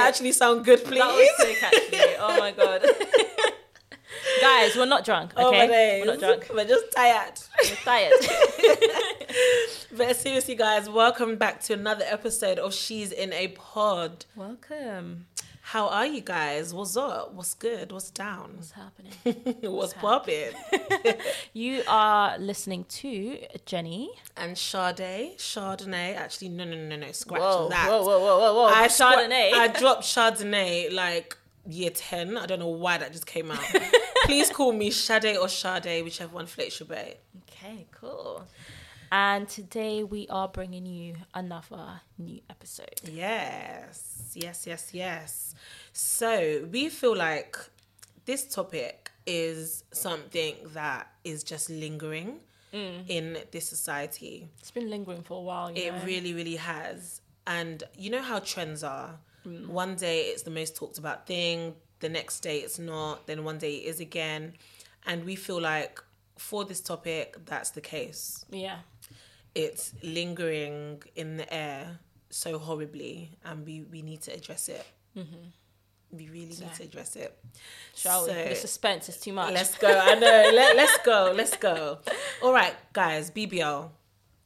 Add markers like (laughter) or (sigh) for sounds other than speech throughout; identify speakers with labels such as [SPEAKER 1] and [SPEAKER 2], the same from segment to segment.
[SPEAKER 1] That
[SPEAKER 2] why
[SPEAKER 1] was
[SPEAKER 2] did that
[SPEAKER 1] sick.
[SPEAKER 2] actually sound good, please?
[SPEAKER 1] That was sick, actually. Oh my god. (laughs) Guys, we're not drunk.
[SPEAKER 2] Oh
[SPEAKER 1] Okay,
[SPEAKER 2] days.
[SPEAKER 1] we're not drunk.
[SPEAKER 2] We're just tired.
[SPEAKER 1] We're tired. (laughs)
[SPEAKER 2] but seriously, guys, welcome back to another episode of She's in a Pod.
[SPEAKER 1] Welcome.
[SPEAKER 2] How are you guys? What's up? What's good? What's down?
[SPEAKER 1] What's happening? (laughs)
[SPEAKER 2] What's popping? (laughs)
[SPEAKER 1] You are listening to Jenny.
[SPEAKER 2] and Sade, Chardonnay. Actually, no, no, no, no. Scratch
[SPEAKER 1] Whoa,
[SPEAKER 2] that.
[SPEAKER 1] whoa, whoa, whoa, whoa, whoa!
[SPEAKER 2] I
[SPEAKER 1] Chardonnay.
[SPEAKER 2] I (laughs) dropped Chardonnay like year 10. I don't know why that just came out. Please call me Sade or Sade, whichever one floats your boat.
[SPEAKER 1] Okay, cool. And today we are bringing you another new episode.
[SPEAKER 2] Yes, yes, yes, yes. So we feel like this topic is something that is just lingering mm. in this society.
[SPEAKER 1] It's been lingering for a while. You
[SPEAKER 2] It
[SPEAKER 1] know?
[SPEAKER 2] really, really has. And you know how trends are. Mm. One day it's the most talked about thing, the next day it's not, then one day it is again. And we feel like for this topic, that's the case.
[SPEAKER 1] yeah.
[SPEAKER 2] It's lingering in the air so horribly, and we, we need to address it. We really need to address it.
[SPEAKER 1] Shall we?
[SPEAKER 2] So-
[SPEAKER 1] The suspense is too much.
[SPEAKER 2] Let's go. I know. (laughs) Let, let's go. Let's go. All right, guys, BBL.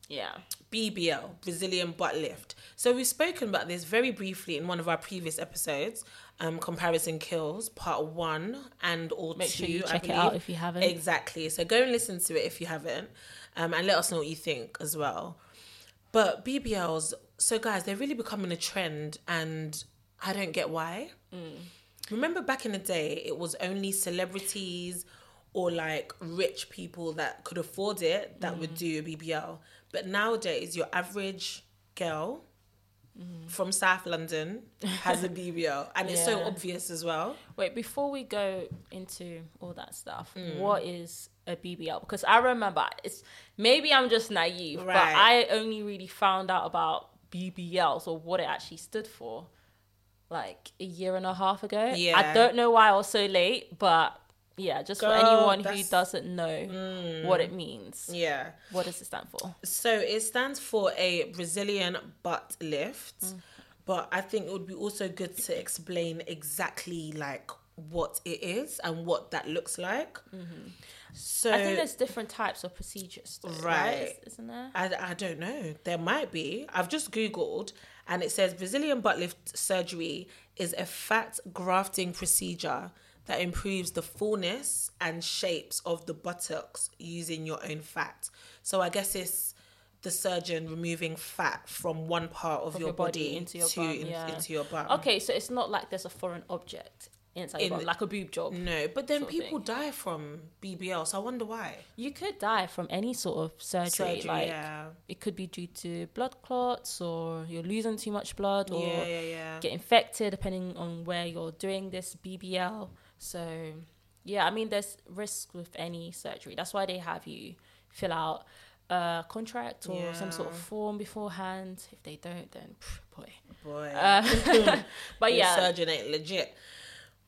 [SPEAKER 1] Yeah.
[SPEAKER 2] BBL, Brazilian butt lift. So we've spoken about this very briefly in one of our previous episodes, um, Comparison Kills, part one and all
[SPEAKER 1] Make
[SPEAKER 2] two.
[SPEAKER 1] sure you
[SPEAKER 2] I
[SPEAKER 1] check it out if you haven't.
[SPEAKER 2] Exactly. So go and listen to it if you haven't, um, and let us know what you think as well. But BBLs, so guys, they're really becoming a trend, and I don't get why.
[SPEAKER 1] Mm.
[SPEAKER 2] Remember back in the day, it was only celebrities or like rich people that could afford it that
[SPEAKER 1] Mm.
[SPEAKER 2] would do a BBL. But nowadays, your average girl
[SPEAKER 1] Mm.
[SPEAKER 2] from South London has a BBL, (laughs) and it's so obvious as well.
[SPEAKER 1] Wait, before we go into all that stuff,
[SPEAKER 2] Mm.
[SPEAKER 1] what is a BBL? Because I remember it's maybe I'm just naive, but I only really found out about BBLs or what it actually stood for like a year and a half ago.
[SPEAKER 2] Yeah.
[SPEAKER 1] I don't know why I was so late, but yeah, just for anyone who
[SPEAKER 2] that's- Mm.
[SPEAKER 1] doesn't know what it means,
[SPEAKER 2] Yeah.
[SPEAKER 1] what does it stand for?
[SPEAKER 2] So it stands for a Brazilian butt lift,
[SPEAKER 1] Mm.
[SPEAKER 2] but I think it would be also good to explain exactly like what it is and what that looks like. So.
[SPEAKER 1] I think there's different types of procedures, though, right?
[SPEAKER 2] Right.
[SPEAKER 1] Isn't there?
[SPEAKER 2] I, I don't know. There might be. I've just Googled and it says Brazilian butt lift surgery is a fat grafting procedure that improves the fullness and shapes of the buttocks using your own fat. So I guess it's the surgeon removing fat from one part of, your,
[SPEAKER 1] your body
[SPEAKER 2] body,
[SPEAKER 1] into your
[SPEAKER 2] to
[SPEAKER 1] bum,
[SPEAKER 2] in-
[SPEAKER 1] yeah.
[SPEAKER 2] into your bum.
[SPEAKER 1] Okay, so it's not like there's a foreign object inside your
[SPEAKER 2] In-
[SPEAKER 1] bum, like a boob job.
[SPEAKER 2] No, but then people die from BBL, so I wonder why.
[SPEAKER 1] You could die from any sort of surgery.
[SPEAKER 2] Surgery,
[SPEAKER 1] like
[SPEAKER 2] yeah.
[SPEAKER 1] it could be due to blood clots, or you're losing too much blood, or
[SPEAKER 2] Yeah, yeah, yeah.
[SPEAKER 1] get infected, depending on where you're doing this BBL. So, yeah, I mean, there's risk with any surgery. That's why they have you fill out a contract or some sort of form beforehand. If they don't, then pff, boy.
[SPEAKER 2] Boy.
[SPEAKER 1] Uh, (laughs) but yeah,
[SPEAKER 2] surgeon ain't legit.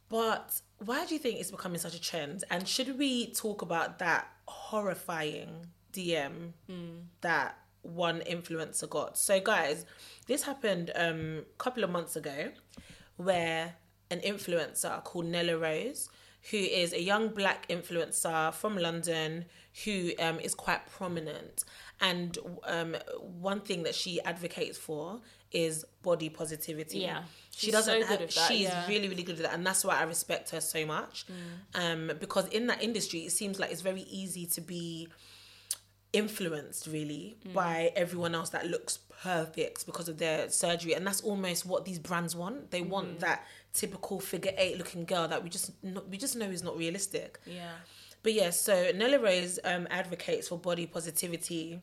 [SPEAKER 2] But why do you think it's becoming such a trend? And should we talk about that horrifying DM that one influencer got? So, guys, this happened um, a couple of months ago, where an influencer called Nella Rose, who is a young black influencer from London, who um, is quite prominent. And um, one thing that she advocates for is body positivity.
[SPEAKER 1] Yeah.
[SPEAKER 2] She
[SPEAKER 1] She's
[SPEAKER 2] doesn't.
[SPEAKER 1] so good
[SPEAKER 2] have,
[SPEAKER 1] with that,
[SPEAKER 2] she's
[SPEAKER 1] yeah.
[SPEAKER 2] really, really good at that, and that's why I respect her so much. Um, because in that industry, it seems like it's very easy to be influenced really by everyone else that looks perfect because of their surgery and that's almost what these brands want they want that typical figure eight looking girl that we just no, we just know is not realistic
[SPEAKER 1] yeah.
[SPEAKER 2] but yeah, so Nella Rose um, advocates for body positivity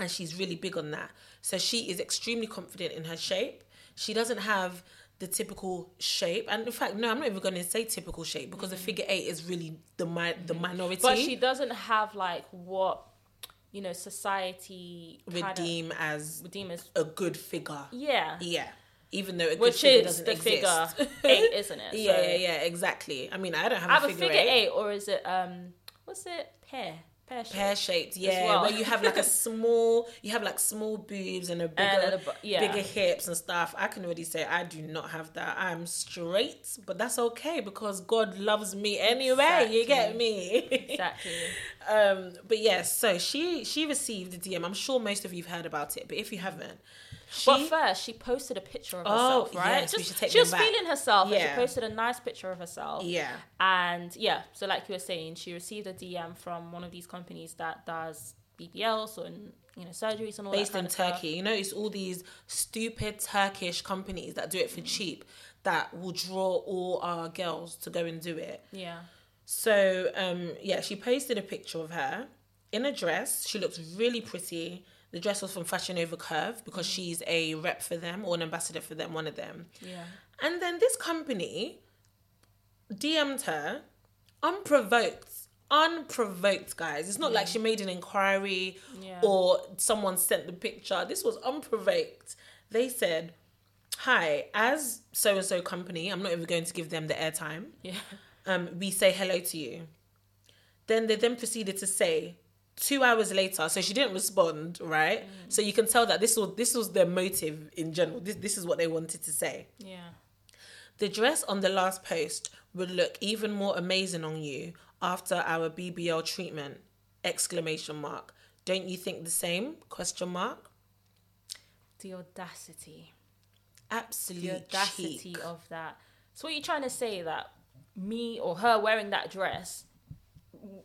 [SPEAKER 2] and she's really big on that. So she is extremely confident in her shape. She doesn't have the typical shape. And in fact, no, I'm not even going to say typical shape because the figure eight is really the mi- the minority.
[SPEAKER 1] Mm. But she doesn't have like what you know society
[SPEAKER 2] redeem as
[SPEAKER 1] redeem as
[SPEAKER 2] a good figure.
[SPEAKER 1] yeah,
[SPEAKER 2] Yeah. Even though a good
[SPEAKER 1] which
[SPEAKER 2] figure
[SPEAKER 1] is
[SPEAKER 2] doesn't
[SPEAKER 1] the
[SPEAKER 2] exist.
[SPEAKER 1] figure (laughs) eight, isn't it?
[SPEAKER 2] yeah,
[SPEAKER 1] So-
[SPEAKER 2] yeah, yeah, exactly. I mean, I don't have,
[SPEAKER 1] I have
[SPEAKER 2] a
[SPEAKER 1] a
[SPEAKER 2] figure,
[SPEAKER 1] figure
[SPEAKER 2] eight.
[SPEAKER 1] eight, or is it um, what's it? Pear, pear shape.
[SPEAKER 2] pear shaped, yeah,
[SPEAKER 1] well.
[SPEAKER 2] where you have like a (laughs) small, you have like small boobs and a bigger,
[SPEAKER 1] And bu- yeah.
[SPEAKER 2] bigger hips and stuff. I can already say I do not have that. I'm straight, but that's okay because God loves me anyway. You get me?
[SPEAKER 1] Exactly. (laughs)
[SPEAKER 2] um, but yes, so she she received a DM. I'm sure most of you've heard about it, but if you haven't, she
[SPEAKER 1] But first, she posted a picture of
[SPEAKER 2] Oh,
[SPEAKER 1] herself, right?
[SPEAKER 2] yes,
[SPEAKER 1] Just- she was
[SPEAKER 2] back.
[SPEAKER 1] feeling herself, and she posted a nice picture of herself.
[SPEAKER 2] yeah.
[SPEAKER 1] And yeah, so like you were saying, she received a DM from one of these companies that does BBLs or in you know surgeries and all
[SPEAKER 2] based
[SPEAKER 1] that
[SPEAKER 2] in
[SPEAKER 1] kind of stuff.
[SPEAKER 2] Turkey. You know, it's all these stupid Turkish companies that do it for cheap that will draw all our girls to go and do it.
[SPEAKER 1] Yeah,
[SPEAKER 2] So, um, yeah, she posted a picture of her in a dress. She looks really pretty. The dress was from Fashion Nova Curve because she's a rep for them or an ambassador for them, one of them.
[SPEAKER 1] yeah,
[SPEAKER 2] And then this company DM'd her unprovoked. Unprovoked, guys. It's not like she made an inquiry
[SPEAKER 1] Yeah.
[SPEAKER 2] or someone sent the picture. This was unprovoked. They said, Hi, as so and so company, I'm not even going to give them the airtime.
[SPEAKER 1] yeah, (laughs)
[SPEAKER 2] Um, we say hello to you. Then they then proceeded to say two hours later, so she didn't respond, right? Mm. So you can tell that this was this was their motive in general. This this is what they wanted to say.
[SPEAKER 1] yeah.
[SPEAKER 2] The dress on the last post would look even more amazing on you after our BBL treatment! Exclamation mark. Don't you think the same? Question mark.
[SPEAKER 1] The audacity,
[SPEAKER 2] Absolute
[SPEAKER 1] the audacity
[SPEAKER 2] cheek.
[SPEAKER 1] of that. So what are you trying to say that me or her wearing that dress,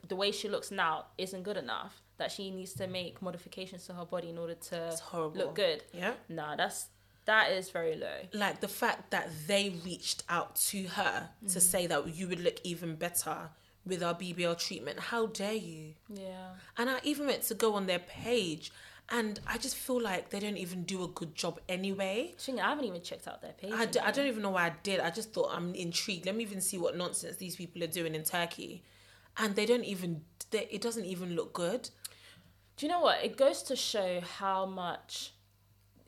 [SPEAKER 1] the way she looks now, isn't good enough? That she needs to make modifications to her body in order to look good.
[SPEAKER 2] Yeah.
[SPEAKER 1] Nah, that's that is very low.
[SPEAKER 2] Like the fact that they reached out to her to mm-hmm. say that you would look even better with our BBL treatment. How dare you?
[SPEAKER 1] Yeah.
[SPEAKER 2] And I even went to go on their page and I just feel like they don't even do a good job anyway.
[SPEAKER 1] I haven't even checked out their page.
[SPEAKER 2] I, d- I don't even know why I did. I just thought I'm intrigued. Let me even see what nonsense these people are doing in Turkey. And they don't even, they, it doesn't even look good.
[SPEAKER 1] Do you know what? It goes to show how much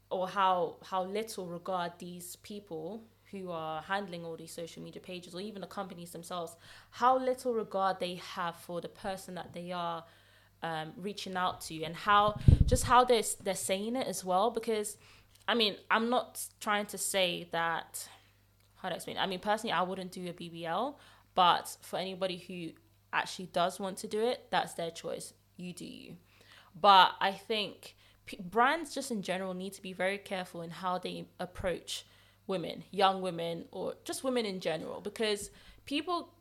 [SPEAKER 1] or how how little regard these people who are handling all these social media pages or even the companies themselves, how little regard they have for the person that they are um, reaching out to and how just how they're, they're saying it as well. Because, I mean, I'm not trying to say that, how to explain? I mean, personally, I wouldn't do a BBL, but for anybody who actually does want to do it, that's their choice. You do you. But I think p- brands just in general need to be very careful in how they approach women, young women, or just women in general, because people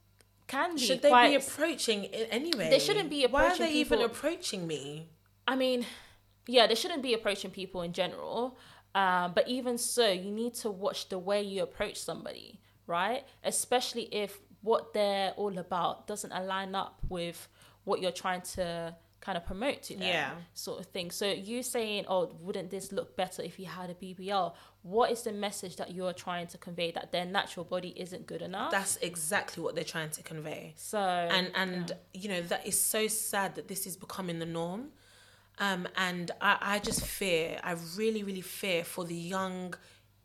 [SPEAKER 1] can be
[SPEAKER 2] Should they
[SPEAKER 1] quite.
[SPEAKER 2] be approaching anyway?
[SPEAKER 1] They shouldn't be
[SPEAKER 2] Why are
[SPEAKER 1] approaching
[SPEAKER 2] they even approaching me?
[SPEAKER 1] I mean, yeah, they shouldn't be approaching people in general. Um, but even so, you need to watch the way you approach somebody, right? Especially if what they're all about doesn't align up with what you're trying to kind of promote to them,
[SPEAKER 2] Yeah.
[SPEAKER 1] sort of thing. So you saying, "Oh, wouldn't this look better if you had a BBL?" What is the message that you're trying to convey that their natural body isn't good enough?
[SPEAKER 2] That's exactly what they're trying to convey.
[SPEAKER 1] so
[SPEAKER 2] and and you know that is so sad that this is becoming the norm um and i i just fear i really really fear for the young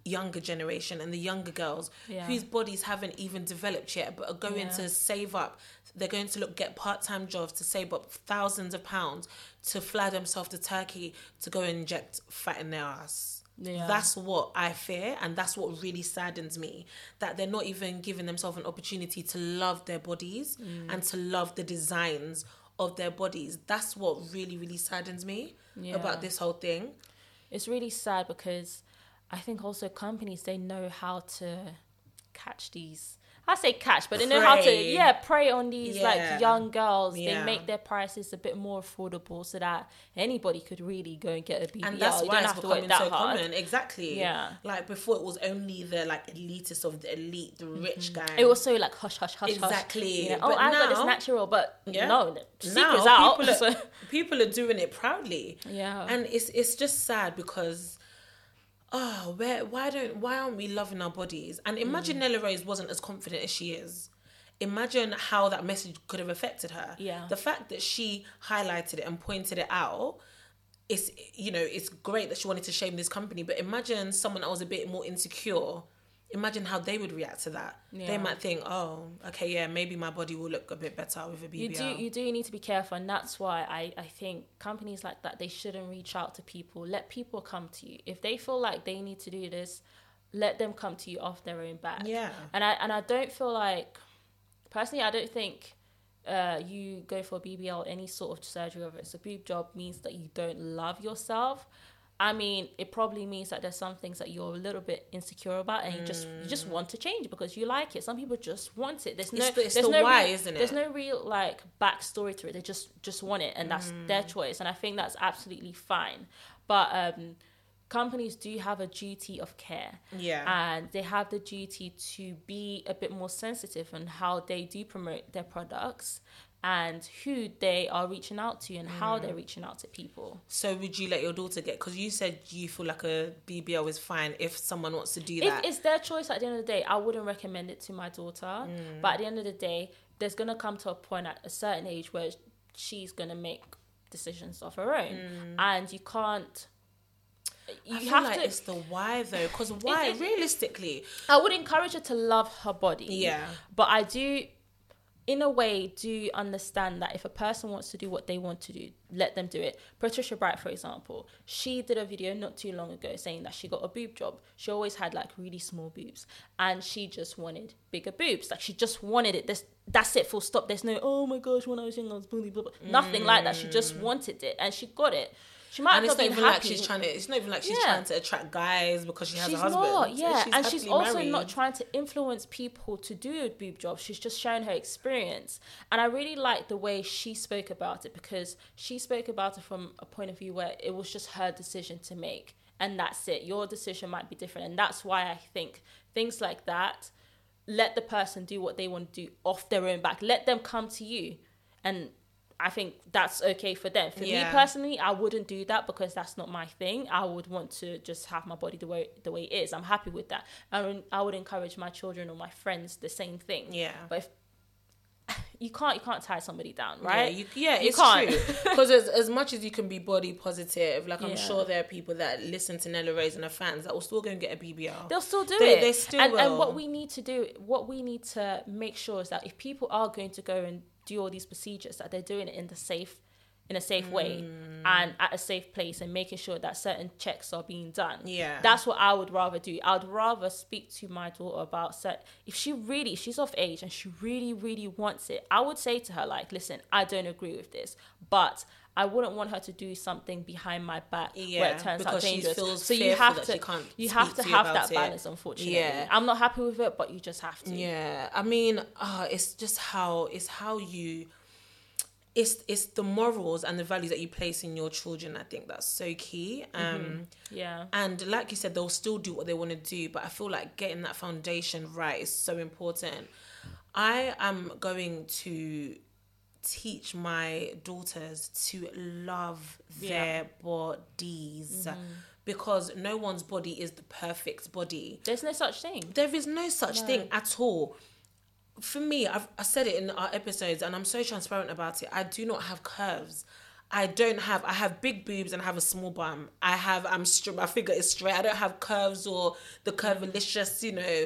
[SPEAKER 2] younger generation and the younger girls
[SPEAKER 1] Yeah.
[SPEAKER 2] whose bodies haven't even developed yet but are going
[SPEAKER 1] Yeah.
[SPEAKER 2] to save up they're going to look get part-time jobs to save up thousands of pounds to fly themselves to turkey to go and inject fat in their ass
[SPEAKER 1] Yeah.
[SPEAKER 2] that's what I fear, and that's what really saddens me that they're not even giving themselves an opportunity to love their bodies
[SPEAKER 1] Mm.
[SPEAKER 2] and to love the designs of their bodies. That's what really, really saddens me
[SPEAKER 1] Yeah.
[SPEAKER 2] about this whole thing.
[SPEAKER 1] it's really sad because I think also companies they know how to catch these. I say catch, but they know how to yeah prey on these
[SPEAKER 2] Yeah.
[SPEAKER 1] like young girls.
[SPEAKER 2] Yeah.
[SPEAKER 1] They make their prices a bit more affordable so that anybody could really go and get a BBL.
[SPEAKER 2] And that's
[SPEAKER 1] you
[SPEAKER 2] why it's
[SPEAKER 1] have to work
[SPEAKER 2] becoming
[SPEAKER 1] that
[SPEAKER 2] so
[SPEAKER 1] hard.
[SPEAKER 2] common. Exactly.
[SPEAKER 1] Yeah.
[SPEAKER 2] Like before, it was only the like elitist of the elite, the rich guy.
[SPEAKER 1] Mm-hmm. It was so like hush hush hush
[SPEAKER 2] Exactly.
[SPEAKER 1] hush. Yeah. Oh, I got
[SPEAKER 2] now-
[SPEAKER 1] natural, but
[SPEAKER 2] Yeah.
[SPEAKER 1] no, the secret's
[SPEAKER 2] now
[SPEAKER 1] out.
[SPEAKER 2] people are, (laughs) people are doing it proudly.
[SPEAKER 1] Yeah.
[SPEAKER 2] and it's it's just sad because oh where why don't why aren't we loving our bodies and imagine
[SPEAKER 1] Mm.
[SPEAKER 2] Nella Rose wasn't as confident as she is imagine how that message could have affected her
[SPEAKER 1] Yeah.
[SPEAKER 2] the fact that she highlighted it and pointed it out it's you know it's great that she wanted to shame this company but imagine someone that was a bit more insecure imagine how they would react to that.
[SPEAKER 1] Yeah.
[SPEAKER 2] They might think, oh, okay, yeah, maybe my body will look a bit better with a BBL.
[SPEAKER 1] You do you do need to be careful, and that's why I, I think companies like that they shouldn't reach out to people. Let people come to you if they feel like they need to do this. Let them come to you off their own back.
[SPEAKER 2] Yeah.
[SPEAKER 1] and I and I don't feel like personally I don't think uh, you go for a BBL any sort of surgery whether it's a boob job means that you don't love yourself. I mean, it probably means that there's some things that you're a little bit insecure about, and you just you just want to change because you like it. Some people just want it. There's no,
[SPEAKER 2] It's the- it's
[SPEAKER 1] there's
[SPEAKER 2] the
[SPEAKER 1] no
[SPEAKER 2] why,
[SPEAKER 1] real,
[SPEAKER 2] isn't it?
[SPEAKER 1] There's no real like backstory to it. They just just want it, and that's their choice. And I think that's absolutely fine. But um, companies do have a duty of care
[SPEAKER 2] Yeah.
[SPEAKER 1] and they have the duty to be a bit more sensitive on how they do promote their products and who they are reaching out to and how
[SPEAKER 2] Mm.
[SPEAKER 1] they're reaching out to people.
[SPEAKER 2] So would you let your daughter get? Because you said you feel like a BBL is fine if someone wants to do
[SPEAKER 1] If
[SPEAKER 2] that.
[SPEAKER 1] it's their choice at the end of the day, I wouldn't recommend it to my daughter.
[SPEAKER 2] Mm.
[SPEAKER 1] But at the end of the day, there's gonna come to a point at a certain age where she's gonna make decisions of her own, and you can't. You
[SPEAKER 2] Mm. I feel
[SPEAKER 1] have
[SPEAKER 2] like
[SPEAKER 1] to.
[SPEAKER 2] it's the why though. Because why?
[SPEAKER 1] it-
[SPEAKER 2] realistically,
[SPEAKER 1] I would encourage her to love her body.
[SPEAKER 2] Yeah.
[SPEAKER 1] But I do, in a way, do understand that if a person wants to do what they want to do, let them do it. Patricia Bright, for example, she did a video not too long ago saying that she got a boob job. She always had like really small boobs, and she just wanted bigger boobs. Like she just wanted it. This that's it. Full stop. There's no oh my gosh when I was young I was bully blah blah. Nothing like that. She just mm. wanted it, and she got it. She might
[SPEAKER 2] and it's
[SPEAKER 1] not
[SPEAKER 2] even like
[SPEAKER 1] happy.
[SPEAKER 2] she's trying to. It's not even like she's
[SPEAKER 1] Yeah.
[SPEAKER 2] trying to attract guys because she has
[SPEAKER 1] she's
[SPEAKER 2] a husband.
[SPEAKER 1] not, yeah, and she's also
[SPEAKER 2] married.
[SPEAKER 1] not trying to influence people to do a boob job. She's just sharing her experience, and I really like the way she spoke about it because she spoke about it from a point of view where it was just her decision to make, and that's it. Your decision might be different, and that's why I think things like that. Let the person do what they want to do off their own back. Let them come to you, and I think that's okay for them. For
[SPEAKER 2] Yeah.
[SPEAKER 1] me personally, I wouldn't do that because that's not my thing. I would want to just have my body the way the way it is. I'm happy with that. And I would encourage my children or my friends the same thing.
[SPEAKER 2] Yeah.
[SPEAKER 1] But if (laughs) you can't you can't tie somebody down,
[SPEAKER 2] Yeah,
[SPEAKER 1] right?
[SPEAKER 2] you, yeah,
[SPEAKER 1] You
[SPEAKER 2] it's
[SPEAKER 1] can't.
[SPEAKER 2] true. (laughs) Because as, as much as you can be body positive, like I'm
[SPEAKER 1] Yeah.
[SPEAKER 2] sure there are people that listen to Nella Rose and are fans that will still go and get a BBL.
[SPEAKER 1] They'll still do
[SPEAKER 2] They-
[SPEAKER 1] it.
[SPEAKER 2] they still
[SPEAKER 1] and, and what we need to do, what we need to make sure is that if people are going to go and do all these procedures, that they're doing it in the safe, in a safe way,
[SPEAKER 2] Mm.
[SPEAKER 1] and at a safe place, and making sure that certain checks are being done.
[SPEAKER 2] Yeah.
[SPEAKER 1] that's what I would rather do. I'd rather speak to my daughter about set. If she really, she's of age and she really, really wants it, I would say to her like, listen, I don't agree with this, but. I wouldn't want her to do something behind my back where
[SPEAKER 2] Yeah,
[SPEAKER 1] it turns out dangerous.
[SPEAKER 2] feels
[SPEAKER 1] so you have to you have to have that
[SPEAKER 2] it.
[SPEAKER 1] balance unfortunately.
[SPEAKER 2] Yeah.
[SPEAKER 1] I'm not happy with it, but you just have to.
[SPEAKER 2] Yeah, I mean, uh, it's just how it's how you. It's it's the morals and the values that you place in your children. I think that's so key. Um,
[SPEAKER 1] Yeah.
[SPEAKER 2] And like you said, they'll still do what they want to do, but I feel like getting that foundation right is so important. I am going to teach my daughters to love their bodies mm-hmm. because no one's body is the perfect body.
[SPEAKER 1] There's no such thing.
[SPEAKER 2] There is no such thing at all. For me, I've I said it in our episodes, and I'm so transparent about it. I do not have curves. I don't have. I have big boobs and I have a small bum. I have. I'm straight. My figure is straight. I don't have curves or the curvilicious, you know,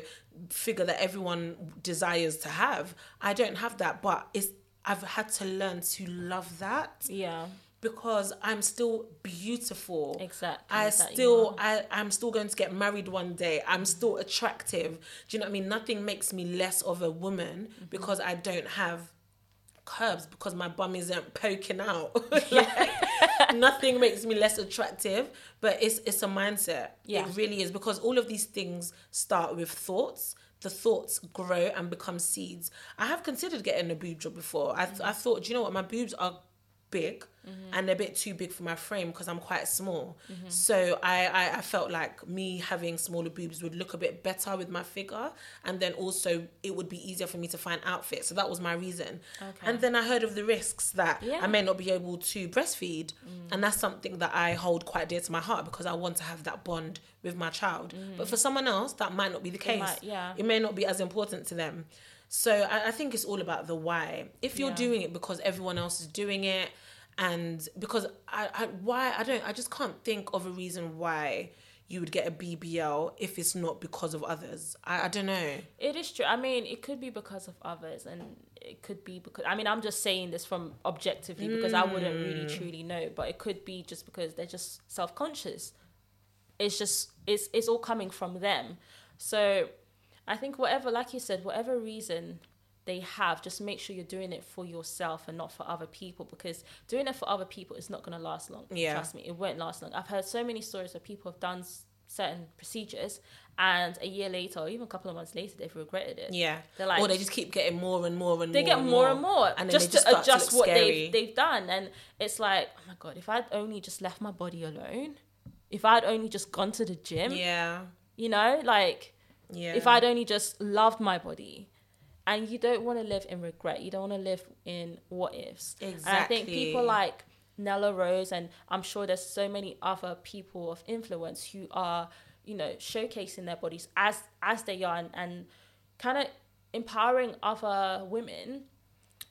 [SPEAKER 2] figure that everyone desires to have. I don't have that, but it's. I've had to learn to love that
[SPEAKER 1] Yeah.
[SPEAKER 2] because I'm still beautiful.
[SPEAKER 1] Exactly,
[SPEAKER 2] I still I, I'm still going to get married one day. I'm still attractive. Do you know what I mean? Nothing makes me less of a woman
[SPEAKER 1] Mm-hmm.
[SPEAKER 2] because I don't have curves because my bum isn't poking out. (laughs) (laughs) like, nothing makes me less attractive, but it's it's a mindset.
[SPEAKER 1] Yeah.
[SPEAKER 2] It really is because all of these things start with thoughts. The thoughts grow and become seeds. I have considered getting a boob job before. I, I thought, do you know what? My boobs are big mm-hmm. and they're a bit too big for my frame because I'm quite small. Mm-hmm. So I, I, I felt like me having smaller boobs would look a bit better with my figure and then also it would be easier for me to find outfits. So that was my reason.
[SPEAKER 1] Okay.
[SPEAKER 2] And then I heard of the risks that
[SPEAKER 1] Yeah.
[SPEAKER 2] I may not be able to breastfeed. Mm. And that's something that I hold quite dear to my heart because I want to have that bond with my child. Mm. But for someone else, that might not be the case.
[SPEAKER 1] might- yeah.
[SPEAKER 2] It may not be as important to them. So I, I think it's all about the why. If you're
[SPEAKER 1] Yeah.
[SPEAKER 2] doing it because everyone else is doing it, and because I, I why I don't I just can't think of a reason why you would get a BBL if it's not because of others. I, I don't know.
[SPEAKER 1] It is true. I mean, it could be because of others, and it could be because. I mean, I'm just saying this from objectively because I wouldn't really mm. truly know, but it could be just because they're just self conscious. It's just it's it's all coming from them. So, I think whatever, like you said, whatever reason they have, just make sure you're doing it for yourself and not for other people because doing it for other people is not going to last long.
[SPEAKER 2] Yeah.
[SPEAKER 1] Trust me, it won't last long. I've heard so many stories where people have done certain procedures and a year later or even a couple of months later they've regretted it.
[SPEAKER 2] Yeah.
[SPEAKER 1] They're like-
[SPEAKER 2] or they just keep getting more and more and
[SPEAKER 1] They
[SPEAKER 2] more.
[SPEAKER 1] get
[SPEAKER 2] and
[SPEAKER 1] more and more
[SPEAKER 2] And
[SPEAKER 1] just,
[SPEAKER 2] just
[SPEAKER 1] to
[SPEAKER 2] start to
[SPEAKER 1] adjust what
[SPEAKER 2] scary.
[SPEAKER 1] they've, they've done. And it's like, oh my God, if I'd only just left my body alone, if I'd only just gone to the gym,
[SPEAKER 2] Yeah.
[SPEAKER 1] you know, like
[SPEAKER 2] Yeah.
[SPEAKER 1] if I'd only just loved my body. And you don't want to live in regret. You don't want to live in what ifs. And I think people like Nella Rose, and I'm sure there's so many other people of influence who are, you know, showcasing their bodies as as they are, and, and kind of empowering other women,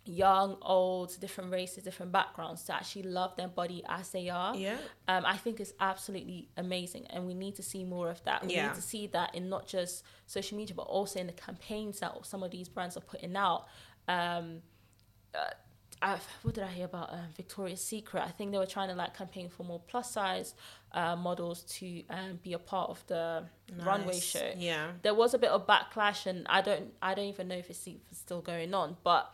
[SPEAKER 1] young, old, different races, different backgrounds, to actually love their body as they are
[SPEAKER 2] Yeah.
[SPEAKER 1] um, I think it's absolutely amazing, and we need to see more of that. We
[SPEAKER 2] Yeah.
[SPEAKER 1] need to see that in not just social media, but also in the campaigns that some of these brands are putting out. Um, uh, i what did I hear about um, Victoria's Secret? I think they were trying to like campaign for more plus size uh, models to um, be a part of the runway show
[SPEAKER 2] Yeah.
[SPEAKER 1] there was a bit of backlash and i don't i don't even know if it's still going on but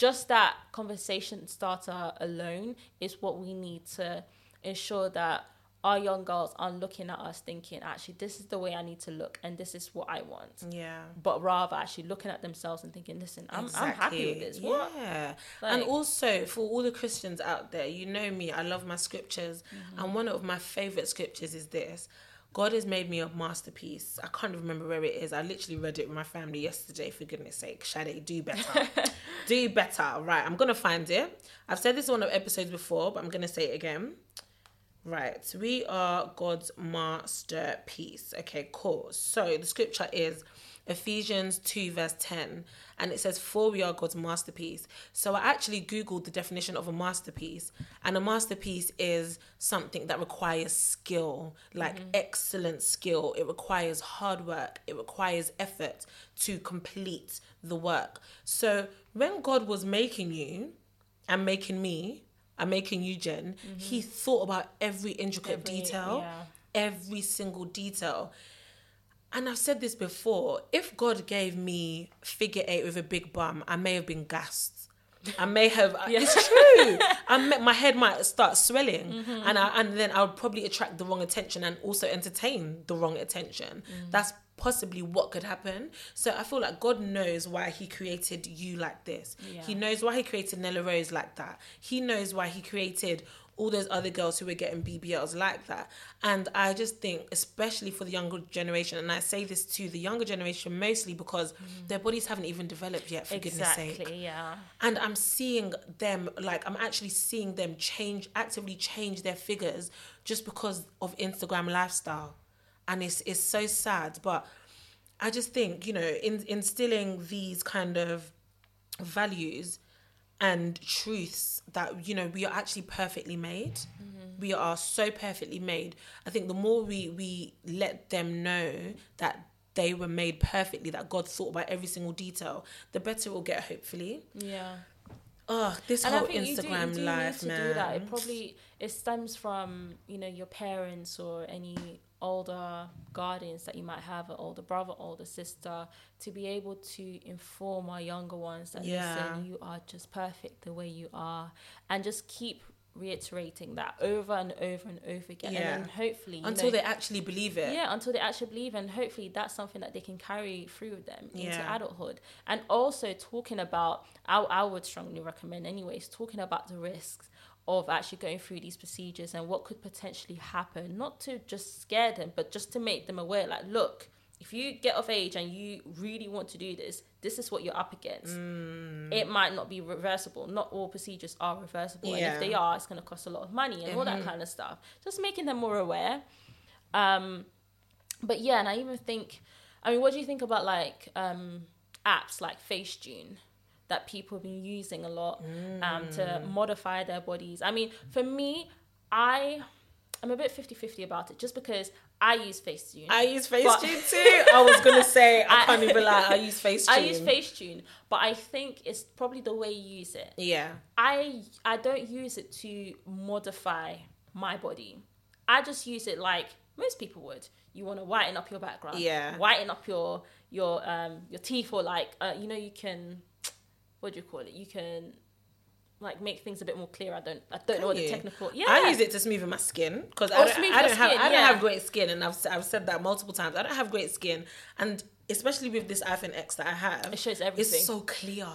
[SPEAKER 1] just that conversation starter alone is what we need to ensure that our young girls are looking at us thinking actually this is the way i need to look and this is what i want
[SPEAKER 2] Yeah.
[SPEAKER 1] but rather actually looking at themselves and thinking listen i'm, I'm happy with this what
[SPEAKER 2] Yeah. and also for all the Christians out there, you know me, I love my scriptures.
[SPEAKER 1] Mm-hmm.
[SPEAKER 2] And one of my favorite scriptures is this. God has made me a masterpiece. I can't remember where it is. I literally read it with my family yesterday, for goodness sake. Shade, do better. (laughs) do better. Right, I'm going to find it. I've said this on episodes before, but I'm going to say it again. Right, we are God's masterpiece. Okay, cool. So the scripture is Ephesians 2, verse 10, and it says, For we are God's masterpiece. So I actually Googled the definition of a masterpiece, and a masterpiece is something that requires skill, like mm-hmm. excellent skill. It requires hard work, it requires effort to complete the work. So when God was making you and making me, and making you, Jen, he mm-hmm. thought about every intricate
[SPEAKER 1] Every-
[SPEAKER 2] detail,
[SPEAKER 1] yeah.
[SPEAKER 2] every single detail. And I've said this before if God gave me figure eight with a big bum, I may have been gassed. I may have. (laughs) It's true. I may, my head might start swelling, mm-hmm. and I, and then I would probably attract the wrong attention and also entertain the wrong attention. Mm. That's possibly what could happen. So I feel like God knows why He created you like this.
[SPEAKER 1] Yeah.
[SPEAKER 2] He knows why He created Nella Rose like that. He knows why He created all those other girls who were getting BBLs like that. And I just think, especially for the younger generation, and I say this to the younger generation mostly because mm. their bodies haven't even developed yet, for goodness sake.
[SPEAKER 1] exactly yeah
[SPEAKER 2] And I'm seeing them, like, I'm actually seeing them change, actively change their figures just because of Instagram lifestyle. And it's, it's so sad. But I just think, you know, in, instilling these kind of values and truths that, you know, we are actually perfectly made. Mm-hmm. We are so perfectly made. I think the more we, we let them know that they were made perfectly, that God thought about every single detail, the better we'll get, hopefully.
[SPEAKER 1] yeah
[SPEAKER 2] Oh, this
[SPEAKER 1] and I
[SPEAKER 2] whole
[SPEAKER 1] think you do, you do
[SPEAKER 2] life,
[SPEAKER 1] need to
[SPEAKER 2] man.
[SPEAKER 1] do that. It probably it stems from you know your parents or any older guardians that you might have, an older brother, older sister, to be able to inform our younger ones that
[SPEAKER 2] Yeah.
[SPEAKER 1] listen, you are just perfect the way you are, and just keep reiterating that over and over and over again,
[SPEAKER 2] Yeah.
[SPEAKER 1] and then hopefully
[SPEAKER 2] Until
[SPEAKER 1] know,
[SPEAKER 2] they actually believe it.
[SPEAKER 1] yeah, until they actually believe, and hopefully that's something that they can carry through with them into adulthood. And also talking about, I, I would strongly recommend, anyways, talking about the risks of actually going through these procedures and what could potentially happen, not to just scare them, but just to make them aware like, look, if you get of age and you really want to do this, this is what you're up against.
[SPEAKER 2] Mm.
[SPEAKER 1] It might not be reversible. Not all procedures are reversible. And if they are, it's going to cost a lot of money and all
[SPEAKER 2] Mm-hmm.
[SPEAKER 1] that kind of stuff. Just making them more aware. Um, but yeah, and I even think, I mean, what do you think about like um, apps like Facetune that people have been using a lot um, to
[SPEAKER 2] Mm.
[SPEAKER 1] modify their bodies? I mean, for me, I I'm a bit 50-50 about it, just because I use Facetune.
[SPEAKER 2] I use Facetune too. I was gonna (laughs) say I
[SPEAKER 1] I-
[SPEAKER 2] can't even lie. I use Facetune. (laughs)
[SPEAKER 1] I use Facetune, but I think it's probably the way you use it.
[SPEAKER 2] Yeah.
[SPEAKER 1] I I don't use it to modify my body. I just use it like most people would. You want to whiten up your background.
[SPEAKER 2] Yeah.
[SPEAKER 1] Whiten up your your um your teeth or like uh, you know you can what do you call it? You can like make things a bit more clear. I don't I don't
[SPEAKER 2] Can
[SPEAKER 1] know what the technical. Yeah.
[SPEAKER 2] I use it to smoothen my skin because
[SPEAKER 1] Oh,
[SPEAKER 2] I don't, I don't have
[SPEAKER 1] skin,
[SPEAKER 2] I don't
[SPEAKER 1] yeah.
[SPEAKER 2] have great skin, and I've I've said that multiple times. I don't have great skin, and especially with this iPhone X that I have,
[SPEAKER 1] It shows everything.
[SPEAKER 2] It's so clear.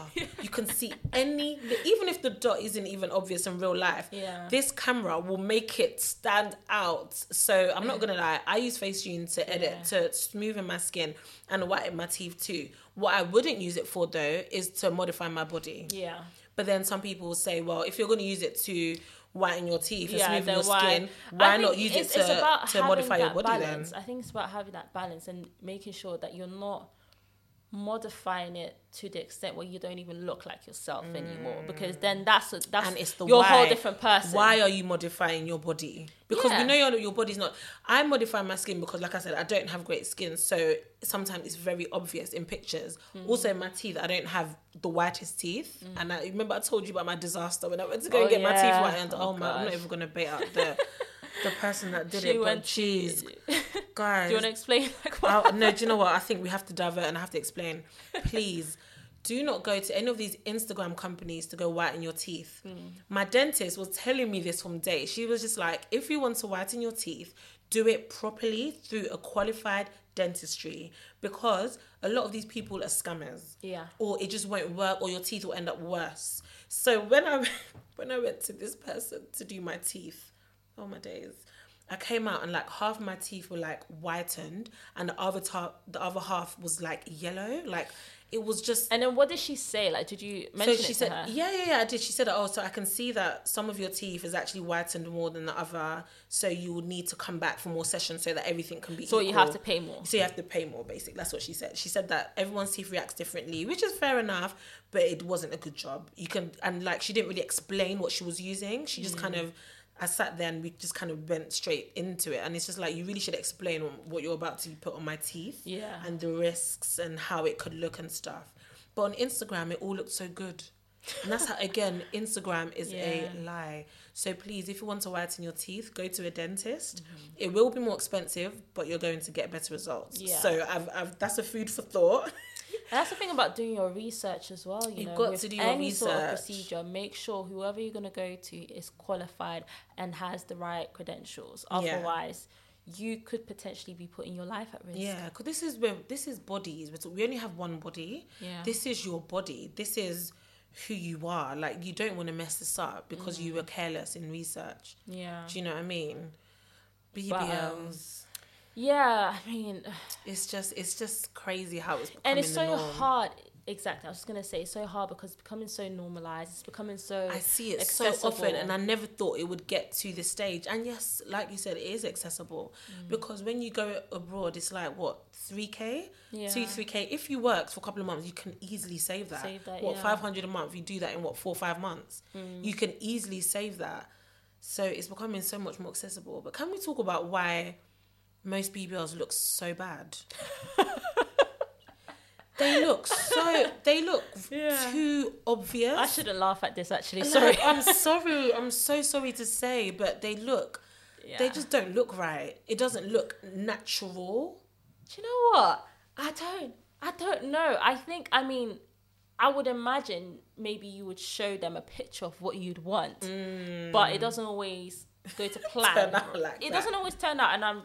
[SPEAKER 2] you can see any, even if the dot isn't even obvious in real life.
[SPEAKER 1] Yeah.
[SPEAKER 2] This camera will make it stand out. So I'm not gonna lie. I use Facetune to edit
[SPEAKER 1] Yeah.
[SPEAKER 2] to smoothen my skin and whiten my teeth too. What I wouldn't use it for though is to modify my body.
[SPEAKER 1] Yeah.
[SPEAKER 2] But then some people will say, well, if you're going to use it to whiten your teeth and
[SPEAKER 1] Yeah,
[SPEAKER 2] smoothen
[SPEAKER 1] then
[SPEAKER 2] your
[SPEAKER 1] why-
[SPEAKER 2] skin, why not use it to, to modify your body
[SPEAKER 1] balance.
[SPEAKER 2] then?
[SPEAKER 1] I think it's about having that balance and making sure that you're not modifying it to the extent where you don't even look like yourself anymore because then that's a, that's
[SPEAKER 2] And it's the
[SPEAKER 1] your whole
[SPEAKER 2] why.
[SPEAKER 1] different person.
[SPEAKER 2] Why are you modifying your body? Because
[SPEAKER 1] Yeah.
[SPEAKER 2] we know your, your body's not. I modify my skin because, like I said, I don't have great skin, so sometimes it's very obvious in pictures.
[SPEAKER 1] Mm.
[SPEAKER 2] Also, my teeth, I don't have the whitest teeth, and I remember I told you about my disaster when I went to go
[SPEAKER 1] Oh,
[SPEAKER 2] and get my teeth whitened. Oh,
[SPEAKER 1] Oh,
[SPEAKER 2] my! I'm not even gonna bait out the the person that (laughs) did
[SPEAKER 1] She
[SPEAKER 2] it. But
[SPEAKER 1] to- (laughs)
[SPEAKER 2] guys,
[SPEAKER 1] Do you want to explain (laughs) like what?
[SPEAKER 2] Oh, no, do you know what? I think we have to divert and I have to explain. Please do not go to any of these Instagram companies to go whiten your teeth. Hmm. My dentist was telling me this from day. She was just like, if you want to whiten your teeth, do it properly through a qualified dentistry because a lot of these people are scammers.
[SPEAKER 1] Yeah.
[SPEAKER 2] Or it just won't work or your teeth will end up worse. So when I (laughs) when I went to this person to do my teeth, oh my days. I came out and like half my teeth were like whitened and the other top the other half was like yellow. Like it was just
[SPEAKER 1] And then what did she say? Like, did you mention
[SPEAKER 2] so she
[SPEAKER 1] it
[SPEAKER 2] said,
[SPEAKER 1] to her?
[SPEAKER 2] yeah, yeah, yeah, I did. She said, oh, so I can see that some of your teeth is actually whitened more than the other. So you will need to come back for more sessions so that everything can be
[SPEAKER 1] So you have to pay more.
[SPEAKER 2] So you have to pay more, basically. That's what she said. She said that everyone's teeth reacts differently, which is fair enough, but it wasn't a good job. You can, and like, she didn't really explain what she was using. She just
[SPEAKER 1] Mm.
[SPEAKER 2] kind of, I sat there and we just kind of went straight into it. And it's just like, you really should explain what you're about to put on my teeth
[SPEAKER 1] Yeah.
[SPEAKER 2] and the risks and how it could look and stuff. But on Instagram, it all looked so good. And that's how, again, (laughs) Instagram is
[SPEAKER 1] Yeah.
[SPEAKER 2] a lie. So please, if you want to whiten your teeth, go to a dentist. It will be more expensive, but you're going to get better results.
[SPEAKER 1] Yeah.
[SPEAKER 2] So I've, I've, that's a food for thought. (laughs)
[SPEAKER 1] And that's the thing about doing your research as well. You
[SPEAKER 2] You've
[SPEAKER 1] know,
[SPEAKER 2] got to do your
[SPEAKER 1] any sort of procedure. Make sure whoever you're gonna go to is qualified and has the right credentials.
[SPEAKER 2] Yeah.
[SPEAKER 1] Otherwise, you could potentially be putting your life at risk.
[SPEAKER 2] Yeah, because this is where this is bodies. We only have one body.
[SPEAKER 1] Yeah.
[SPEAKER 2] This is your body. This is who you are. Like you don't want to mess this up because you were careless in research.
[SPEAKER 1] Yeah.
[SPEAKER 2] Do you know what I mean?
[SPEAKER 1] But, um, Yeah. I mean, (sighs)
[SPEAKER 2] it's just it's just crazy how it's becoming
[SPEAKER 1] and it's so hard. Exactly. I was just gonna say it's so hard because it's becoming so normalized. It's becoming so.
[SPEAKER 2] I see it so often, and I never thought it would get to this stage. And yes, like you said, it is accessible
[SPEAKER 1] Mm.
[SPEAKER 2] because when you go abroad, it's like what three k,
[SPEAKER 1] Yeah.
[SPEAKER 2] two three k. If you work for a couple of months, you can easily save that.
[SPEAKER 1] Save that,
[SPEAKER 2] what
[SPEAKER 1] yeah.
[SPEAKER 2] five hundred a month? You do that in what four five months?
[SPEAKER 1] Mm.
[SPEAKER 2] You can easily save that. So it's becoming so much more accessible. But can we talk about why most BBLs look so bad? (laughs) they look so. They look
[SPEAKER 1] Yeah.
[SPEAKER 2] too obvious.
[SPEAKER 1] I shouldn't laugh at this. Actually,
[SPEAKER 2] No,
[SPEAKER 1] sorry.
[SPEAKER 2] I'm (laughs) sorry. I'm so sorry to say, but they look.
[SPEAKER 1] Yeah.
[SPEAKER 2] They just don't look right. It doesn't look natural.
[SPEAKER 1] Do you know what? I don't. I don't know. I think. I mean, I would imagine maybe you would show them a picture of what you'd want, but it mm. doesn't always go to (laughs) plan.
[SPEAKER 2] Turn out like
[SPEAKER 1] it
[SPEAKER 2] that.
[SPEAKER 1] doesn't always turn out, and I'm.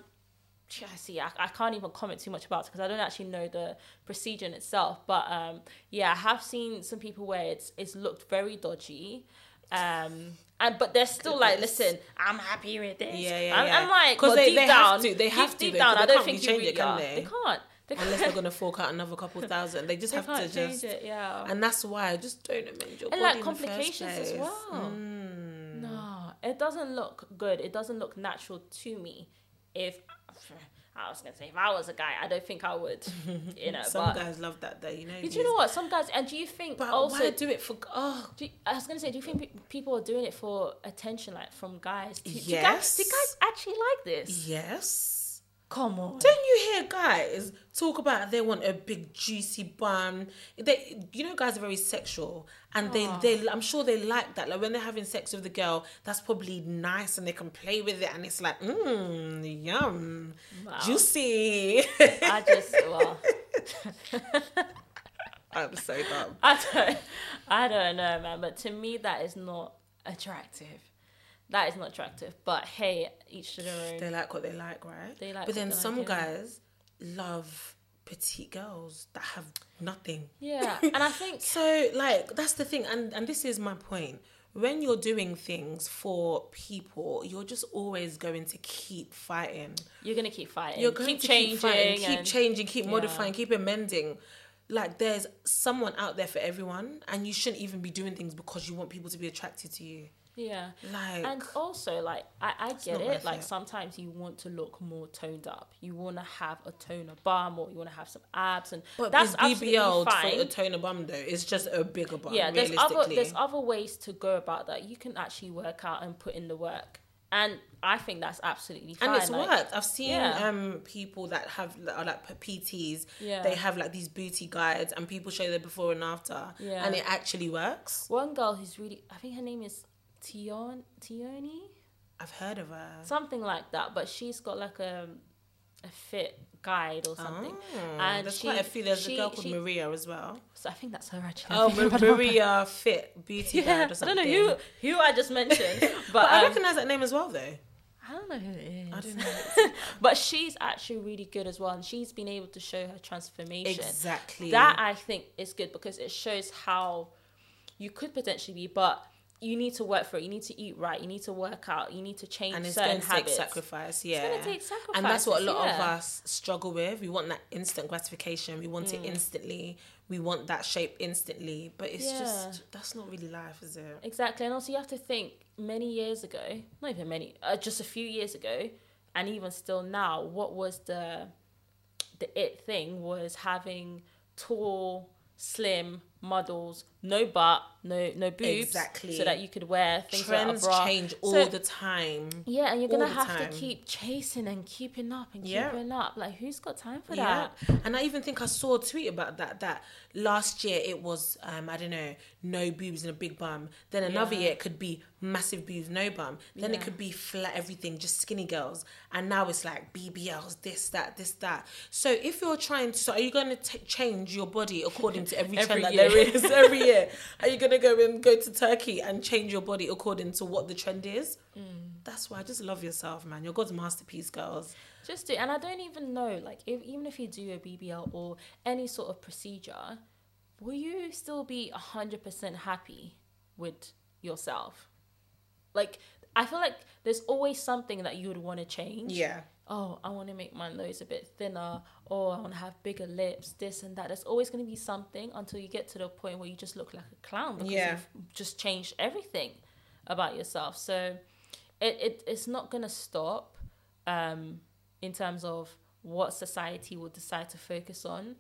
[SPEAKER 1] See, I, I can't even comment too much about it because I don't actually know the procedure in itself. But um, yeah, I have seen some people where it's it's looked very dodgy, um, and but they're still like, listen, I'm happy with this.
[SPEAKER 2] Yeah, yeah,
[SPEAKER 1] I'm,
[SPEAKER 2] yeah.
[SPEAKER 1] I'm like,
[SPEAKER 2] 'Cause
[SPEAKER 1] well,
[SPEAKER 2] they-
[SPEAKER 1] deep
[SPEAKER 2] they have
[SPEAKER 1] down,
[SPEAKER 2] to, they
[SPEAKER 1] deep-
[SPEAKER 2] have to,
[SPEAKER 1] deep down, I don't think you
[SPEAKER 2] change
[SPEAKER 1] really
[SPEAKER 2] it, can
[SPEAKER 1] are.
[SPEAKER 2] they?
[SPEAKER 1] They can't. They
[SPEAKER 2] Unless they're gonna fork out another couple thousand, they just
[SPEAKER 1] They
[SPEAKER 2] have to just.
[SPEAKER 1] it, yeah.
[SPEAKER 2] And that's why I just don't amend your
[SPEAKER 1] And
[SPEAKER 2] body
[SPEAKER 1] like
[SPEAKER 2] in the first
[SPEAKER 1] complications as well.
[SPEAKER 2] Mm.
[SPEAKER 1] No, it doesn't look good. It doesn't look natural to me. If I was gonna say if I was a guy, I don't think I would. (laughs) You know,
[SPEAKER 2] Some
[SPEAKER 1] but
[SPEAKER 2] guys love that though, you know.
[SPEAKER 1] do you know what? Some guys, and do you think
[SPEAKER 2] But
[SPEAKER 1] also?
[SPEAKER 2] why do it for? Oh,
[SPEAKER 1] do you- I was gonna say, do you think people are doing it for attention, like from guys? Do, do
[SPEAKER 2] Yes.
[SPEAKER 1] guys, do guys actually like this.
[SPEAKER 2] Yes.
[SPEAKER 1] Come on.
[SPEAKER 2] Don't you hear guys talk about they want a big juicy bum? They, you know, guys are very sexual, and they, ah. they, I'm sure they like that. Like when they're having sex with the girl, that's probably nice, and they can play with it, and it's like, mmm, yum, juicy.
[SPEAKER 1] I just (laughs) well, (laughs)
[SPEAKER 2] I'm so dumb.
[SPEAKER 1] I don't, I don't know, man. But to me, that is not attractive. That is not attractive. But hey, each to their own.
[SPEAKER 2] They like what they like, right?
[SPEAKER 1] They like
[SPEAKER 2] but
[SPEAKER 1] what
[SPEAKER 2] then some
[SPEAKER 1] like, yeah.
[SPEAKER 2] guys love petite girls that have nothing.
[SPEAKER 1] Yeah, (laughs) and I think
[SPEAKER 2] So like that's the thing, and and this is my point. When you're doing things for people, you're just always going to keep fighting.
[SPEAKER 1] you're gonna keep fighting.
[SPEAKER 2] You're going
[SPEAKER 1] keep
[SPEAKER 2] to
[SPEAKER 1] changing.
[SPEAKER 2] keep fighting, keep
[SPEAKER 1] and-
[SPEAKER 2] changing, keep
[SPEAKER 1] Yeah.
[SPEAKER 2] modifying, keep amending. Like there's someone out there for everyone, and you shouldn't even be doing things because you want people to be attracted to you.
[SPEAKER 1] Yeah.
[SPEAKER 2] Like
[SPEAKER 1] And also, like, I, I get it. Like,
[SPEAKER 2] it.
[SPEAKER 1] sometimes you want to look more toned up. You want to have a toner bum or you want to have some abs. And
[SPEAKER 2] but
[SPEAKER 1] that's
[SPEAKER 2] BBL
[SPEAKER 1] fine.
[SPEAKER 2] for a toner bum though? It's just a bigger bum.
[SPEAKER 1] yeah, there's other, there's other ways to go about that. You can actually work out and put in the work. And I think that's absolutely fine.
[SPEAKER 2] and it's
[SPEAKER 1] like,
[SPEAKER 2] worked. I've seen
[SPEAKER 1] yeah.
[SPEAKER 2] um people that have are like PTs.
[SPEAKER 1] Yeah.
[SPEAKER 2] They have like these booty guides, and people show their before and after.
[SPEAKER 1] Yeah.
[SPEAKER 2] And it actually works.
[SPEAKER 1] One girl who's really, I think her name is Tion, Tioni?
[SPEAKER 2] I've heard of her.
[SPEAKER 1] Something like that. But she's got like a, a fit guide or something.
[SPEAKER 2] Oh,
[SPEAKER 1] and
[SPEAKER 2] there's
[SPEAKER 1] she-
[SPEAKER 2] quite a few. There's
[SPEAKER 1] she-
[SPEAKER 2] a girl called
[SPEAKER 1] she-
[SPEAKER 2] Maria as well.
[SPEAKER 1] So I think that's her actually.
[SPEAKER 2] Oh, (laughs) Ma- Maria Fit Beauty
[SPEAKER 1] Yeah,
[SPEAKER 2] Guide or something.
[SPEAKER 1] I don't know who who I just mentioned, (laughs) but,
[SPEAKER 2] But I
[SPEAKER 1] um,
[SPEAKER 2] recognize that name as well, though.
[SPEAKER 1] I don't know who it is.
[SPEAKER 2] I don't know. (laughs)
[SPEAKER 1] but she's actually really good as well, and she's been able to show her transformation.
[SPEAKER 2] exactly.
[SPEAKER 1] That I think is good because it shows how you could potentially be, but you need to work for it. You need to eat right. You need to work out. You need to change
[SPEAKER 2] and it's
[SPEAKER 1] certain
[SPEAKER 2] going to take
[SPEAKER 1] habits.
[SPEAKER 2] sacrifice. Yeah, It's
[SPEAKER 1] gonna take sacrifice,
[SPEAKER 2] and that's what a lot
[SPEAKER 1] sacrifices,
[SPEAKER 2] of us struggle with. We want that instant gratification. We want
[SPEAKER 1] Mm.
[SPEAKER 2] it instantly. We want that shape instantly. But it's
[SPEAKER 1] Yeah.
[SPEAKER 2] just that's not really life, is it?
[SPEAKER 1] Exactly, and also you have to think many years ago, not even many, uh, just a few years ago, and even still now, what was the the it thing was having tall, slim models, no butt, no no boobs,
[SPEAKER 2] Exactly.
[SPEAKER 1] so that you could wear things
[SPEAKER 2] Trends
[SPEAKER 1] like a bra.
[SPEAKER 2] change all
[SPEAKER 1] So-
[SPEAKER 2] the time.
[SPEAKER 1] yeah, and you're gonna have
[SPEAKER 2] time.
[SPEAKER 1] to keep chasing and keeping up and
[SPEAKER 2] Yeah.
[SPEAKER 1] keeping up. Like, who's got time for
[SPEAKER 2] Yeah,
[SPEAKER 1] that?
[SPEAKER 2] and I even think I saw a tweet about that. That last year it was um I don't know no boobs and a big bum. Then another
[SPEAKER 1] Yeah.
[SPEAKER 2] year it could be massive boobs, no bum. Then it could be flat everything, just skinny girls. And now it's like BBLs, this that this that. So if you're trying to, so are you going to change your body according to every,
[SPEAKER 1] Every
[SPEAKER 2] trend that there is (laughs) every year? Are you going to go and go to Turkey and change your body according to what the trend is?
[SPEAKER 1] Mm.
[SPEAKER 2] That's why I just love yourself, man. You're God's masterpiece, girls.
[SPEAKER 1] Just do, and I don't even know, like, if, even if you do a BBL or any sort of procedure, will you still be hundred percent happy with yourself? Like, I feel like there's always something that you would want to change.
[SPEAKER 2] Yeah.
[SPEAKER 1] Oh, I want to make my nose a bit thinner. Oh, I want to have bigger lips. This and that. There's always going to be something until you get to the point where you just look like a clown because
[SPEAKER 2] Yeah.
[SPEAKER 1] you've just changed everything about yourself. So, it, it it's not going to stop um, in terms of what society will decide to focus on.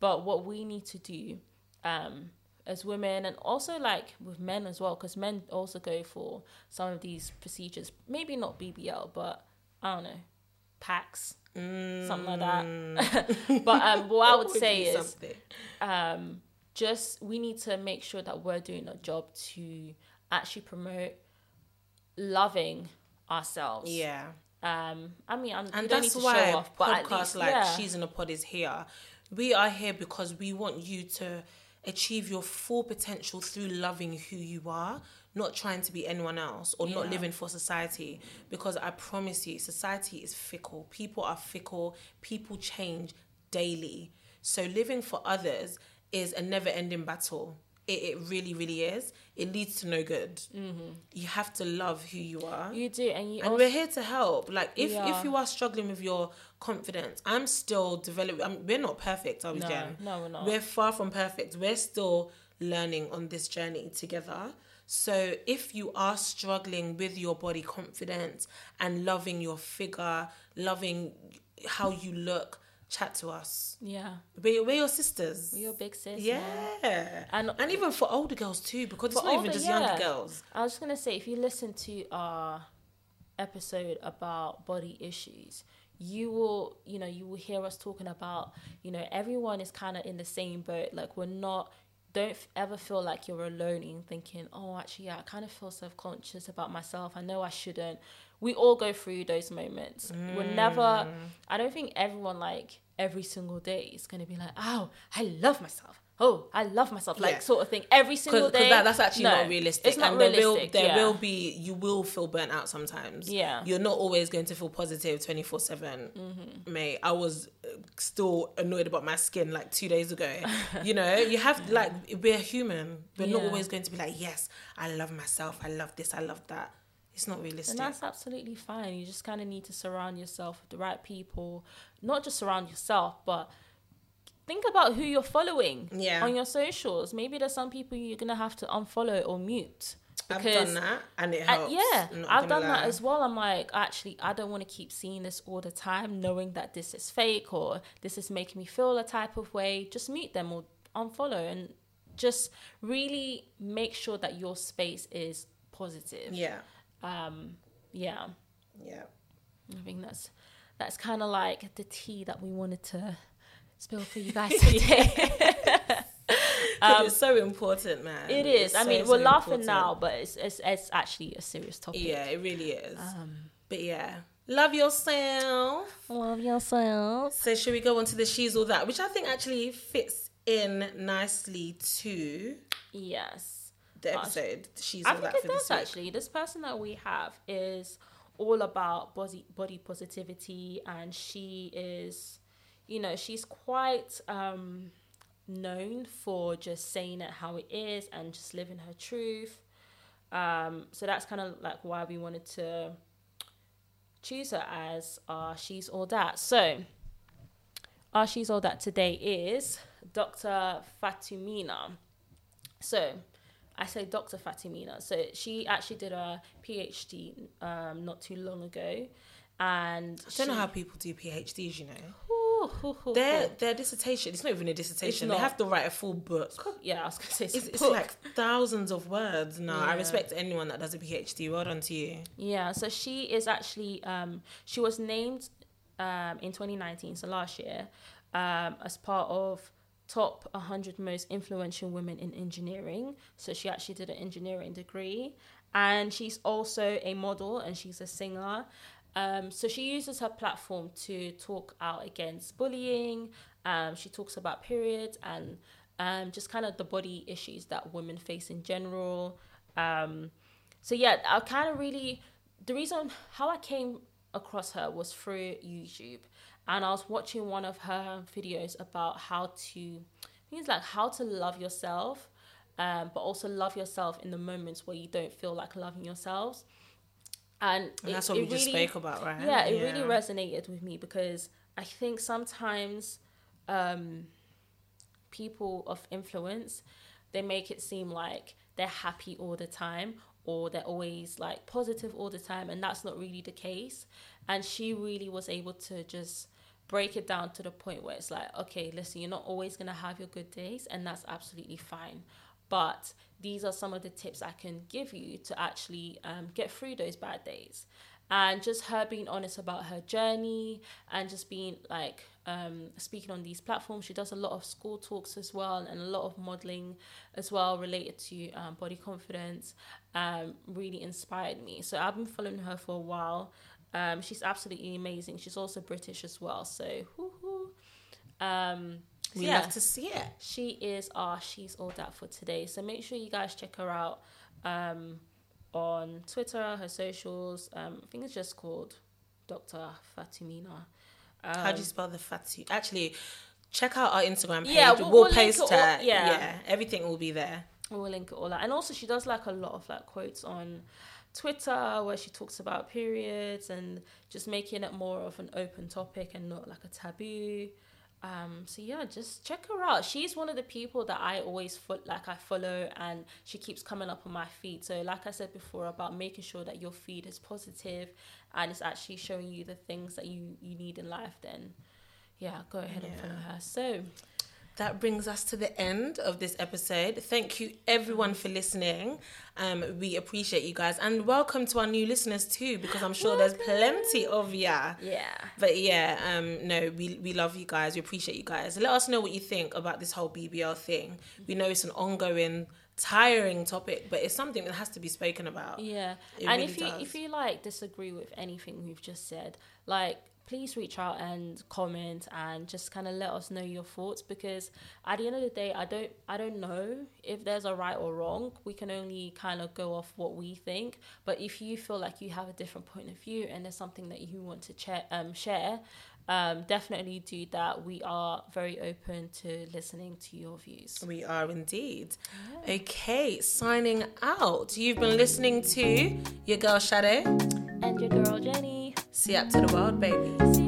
[SPEAKER 1] But what we need to do um, as women and also like with men as well, because men also go for some of these procedures. Maybe not BBL, but I don't know, packs, something like that. (laughs) but um, what I (laughs) would
[SPEAKER 2] Always
[SPEAKER 1] say is um, just we need to make sure that we're doing a job to actually promote loving ourselves.
[SPEAKER 2] Yeah.
[SPEAKER 1] Um, I mean, I'm,
[SPEAKER 2] And that's
[SPEAKER 1] need to
[SPEAKER 2] why
[SPEAKER 1] show off,
[SPEAKER 2] podcasts
[SPEAKER 1] least,
[SPEAKER 2] like
[SPEAKER 1] yeah.
[SPEAKER 2] She's in a Pod is here. We are here because we want you to achieve your full potential through loving who you are, not trying to be anyone else or not living for society. Because I promise you, society is fickle. People are fickle. People change daily. So living for others is a never ending battle. It, it really, really is. It leads to no good. You have to love who you are
[SPEAKER 1] Mm-hmm. You do, and you
[SPEAKER 2] and
[SPEAKER 1] also,
[SPEAKER 2] we're here to help like if
[SPEAKER 1] Yeah.
[SPEAKER 2] if you are struggling with your confidence i'm still developing I'm, we're not perfect are we
[SPEAKER 1] No,
[SPEAKER 2] Jen?
[SPEAKER 1] no, we're not.
[SPEAKER 2] we're far from perfect we're still learning on this journey together so if you are struggling with your body confidence and loving your figure loving how you look chat to us
[SPEAKER 1] yeah,
[SPEAKER 2] we're, we're your sisters
[SPEAKER 1] you're a big sis.
[SPEAKER 2] yeah and,
[SPEAKER 1] And-
[SPEAKER 2] even for older girls too because it's not even just
[SPEAKER 1] yeah.
[SPEAKER 2] younger girls
[SPEAKER 1] I was just gonna say, if you listen to our episode about body issues, you will, you know, you will hear us talking about, you know, everyone is kind of in the same boat. Like we're not don't f- ever feel like you're alone in thinking, oh, actually, yeah, I kind of feel self conscious about myself. I know I shouldn't. We all go through those moments. Mm. We're never, I don't think everyone, like, every single day is going to be like, oh, I love myself oh, I love myself, like yeah. sort of thing, every single Cause, day. Cause
[SPEAKER 2] that, that's actually no, not realistic. It's not and realistic. There will, there yeah. will be, you will feel burnt out sometimes.
[SPEAKER 1] Yeah.
[SPEAKER 2] You're not always going to feel positive 24 7. Mm-hmm. Mate, I was still annoyed about my skin like two days ago. (laughs) you know, you have, like, we're human. We're yeah. not always going to be like, yes, I love myself. I love this. I love that. It's not realistic.
[SPEAKER 1] And that's absolutely fine. You just kind of need to surround yourself with the right people. Not just surround yourself, but think about who you're following
[SPEAKER 2] yeah.
[SPEAKER 1] on your socials. Maybe there's some people you're gonna have to unfollow or mute.
[SPEAKER 2] Because, I've done that and it helps.
[SPEAKER 1] yeah, I've done lie. that as well. I'm like, actually, I don't want to keep seeing this all the time, knowing that this is fake or this is making me feel a type of way. Just mute them or unfollow and just really make sure that your space is positive.
[SPEAKER 2] Yeah.
[SPEAKER 1] Um. Yeah.
[SPEAKER 2] Yeah.
[SPEAKER 1] I think that's that's kind of like the tea that we wanted to spill for you guys (laughs) today. (laughs)
[SPEAKER 2] um, it's so important, man.
[SPEAKER 1] It is. It's I so, mean, we're laughing important. now, but it's, it's, it's actually a serious topic.
[SPEAKER 2] Yeah, it really is. Um, but yeah. Love yourself.
[SPEAKER 1] Love yourself.
[SPEAKER 2] So should we go on to the she's all that, which I think actually fits in nicely too.
[SPEAKER 1] yes
[SPEAKER 2] the episode. She's I all
[SPEAKER 1] think
[SPEAKER 2] that
[SPEAKER 1] it does actually. This person that we have is all about body body positivity, and she is you know, she's quite um, known for just saying it how it is and just living her truth. Um, so that's kind of like why we wanted to choose her as uh, She's All That. So, our She's All That today is Dr. Fatumina. So, I say Dr. Fatimina. So, she actually did a PhD um, not too long ago. And
[SPEAKER 2] I don't she, know how people do PhDs, you know their their dissertation. It's not even a dissertation. They have to write a full book.
[SPEAKER 1] Yeah, I was gonna say
[SPEAKER 2] it's, it's like thousands of words. No, yeah. I respect anyone that does a PhD. Well done to you.
[SPEAKER 1] Yeah. So she is actually um, she was named um, in 2019, so last year, um, as part of top 100 most influential women in engineering. So she actually did an engineering degree, and she's also a model and she's a singer. Um, so she uses her platform to talk out against bullying. Um, she talks about periods and um, just kind of the body issues that women face in general. Um, so yeah, I kind of really the reason how I came across her was through YouTube, and I was watching one of her videos about how to things like how to love yourself, um, but also love yourself in the moments where you don't feel like loving yourselves and,
[SPEAKER 2] and that's it, what we just spoke about, right?
[SPEAKER 1] Yeah, it yeah. really resonated with me because I think sometimes um, people of influence they make it seem like they're happy all the time or they're always like positive all the time, and that's not really the case. And she really was able to just break it down to the point where it's like, okay, listen, you're not always gonna have your good days, and that's absolutely fine. But these are some of the tips I can give you to actually um, get through those bad days. And just her being honest about her journey and just being like um, speaking on these platforms. She does a lot of school talks as well and a lot of modeling as well related to um, body confidence. Um, really inspired me. So I've been following her for a while. Um, she's absolutely amazing. She's also British as well. So, Um,
[SPEAKER 2] we yeah, love to see it.
[SPEAKER 1] She is our She's All That for today. So make sure you guys check her out um, on Twitter, her socials. Um, I think it's just called Dr. Fatumina.
[SPEAKER 2] Um, How do you um, spell the Fatu? Actually, check out our Instagram page. Yeah, we'll, we'll, we'll post her. All, yeah. yeah, everything will be there.
[SPEAKER 1] We'll link it all out. And also, she does like a lot of like quotes on Twitter where she talks about periods and just making it more of an open topic and not like a taboo. Um, so yeah, just check her out. She's one of the people that I always fo- like I follow, and she keeps coming up on my feed. So like I said before about making sure that your feed is positive and it's actually showing you the things that you you need in life. Then yeah, go ahead yeah. and follow her. So
[SPEAKER 2] that brings us to the end of this episode. Thank you everyone for listening. Um, we appreciate you guys and welcome to our new listeners too, because I'm sure there's plenty of ya.
[SPEAKER 1] Yeah.
[SPEAKER 2] But yeah, um, no, we we love you guys. We appreciate you guys. Let us know what you think about this whole BBL thing. We know it's an ongoing, tiring topic, but it's something that has to be spoken about.
[SPEAKER 1] Yeah.
[SPEAKER 2] It
[SPEAKER 1] and
[SPEAKER 2] really
[SPEAKER 1] if you
[SPEAKER 2] does.
[SPEAKER 1] if you like disagree with anything we've just said, like please reach out and comment and just kind of let us know your thoughts because at the end of the day I don't I don't know if there's a right or wrong. We can only kind of go off what we think. But if you feel like you have a different point of view and there's something that you want to cha- um, share, um, definitely do that. We are very open to listening to your views.
[SPEAKER 2] We are indeed. Okay, signing out. You've been listening to your girl Shadow.
[SPEAKER 1] And your girl Jenny.
[SPEAKER 2] See you up to the world, baby.